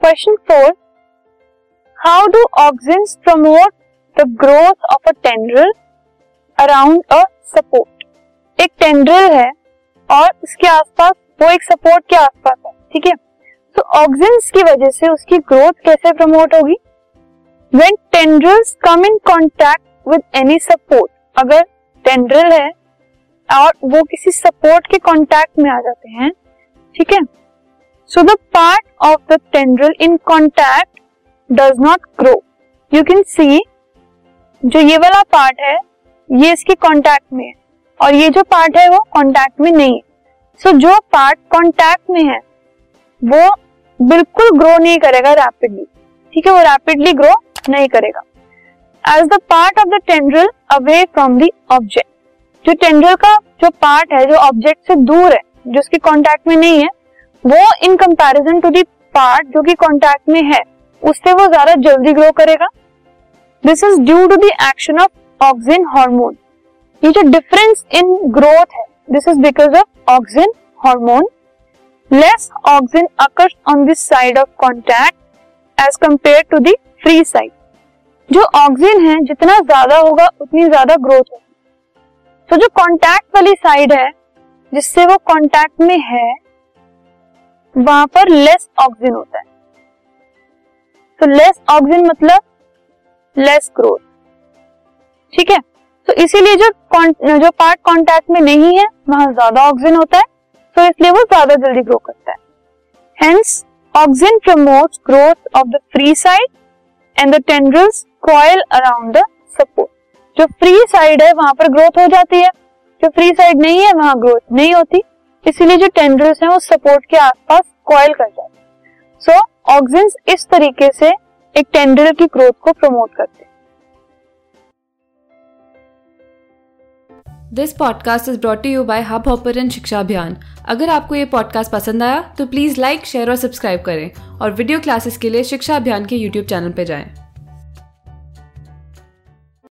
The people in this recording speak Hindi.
Question four how do auxins promote the growth of a tendril around a support एक टेंड्रल है और उसके आसपास वो एक सपोर्ट के आसपास है, ठीक है? तो ऑक्सिन्स की वजह से उसकी ग्रोथ कैसे प्रमोट होगी? When tendrils come in contact with any support अगर टेंड्रल है और वो किसी सपोर्ट के कांटेक्ट में आ जाते हैं, ठीक है? So the part of the tendril in contact does not grow you can see जो ये वाला पार्ट है ये इसके कांटेक्ट में है। और ये जो पार्ट है वो कांटेक्ट में नहीं है। सो so, जो पार्ट कांटेक्ट में है वो बिल्कुल ग्रो नहीं करेगा रैपिडली ठीक है वो रैपिडली ग्रो नहीं करेगा। As the part of the tendril away from the object जो टेंड्रल का जो पार्ट है जो ऑब्जेक्ट से दूर है जो उसके कांटेक्ट में नहीं है वो in comparison to the part जो कि कांटेक्ट में है, उससे वो ज़्यादा जल्दी ग्रो करेगा। This is due to the action of auxin hormone ये जो डिफरेंस इन ग्रोथ है this is because of auxin hormone less auxin occurs on this side of contact as compare to the free side जो ऑक्सिन है, जितना ज़्यादा होगा, उतनी ज़्यादा ग्रोथ होगी। तो जो कॉन्टैक्ट वाली साइड है, जिससे वो कॉन्टैक्ट में है वहाँ पर लेस ऑक्सीजन होता है। तो लेस ऑक्सीजन मतलब लेस ग्रोथ ठीक है? तो इसीलिए जो जो पार्ट कांटेक्ट में नहीं है, वहाँ ज़्यादा ऑक्सीजन होता है तो इसलिए वो ज़्यादा जल्दी ग्रो करता है। Hence oxygen promotes growth of the free side and the tendrils coil around the support जो फ्री साइड है, वहाँ पर ग्रोथ हो जाती है। जो फ्री साइड नहीं है, वहाँ ग्रोथ नहीं होती। इसीलिए जो टेंड्रल्स हैं, वो सपोर्ट के आसपास कॉयल कर जाते हैं। सो ऑक्सिन्स इस तरीके से एक टेंड्रल की ग्रोथ को प्रमोट करते हैं। This podcast is brought you by Hubhopper Shiksha Abhiyan अगर आपको ये पॉडकास्ट पसंद आया तो प्लीज़ लाइक शेयर और सब्सक्राइब करें। और वीडियो क्लासेस के लिए शिक्षा अभियान के यूट्यूब चैनल पर जाएँ।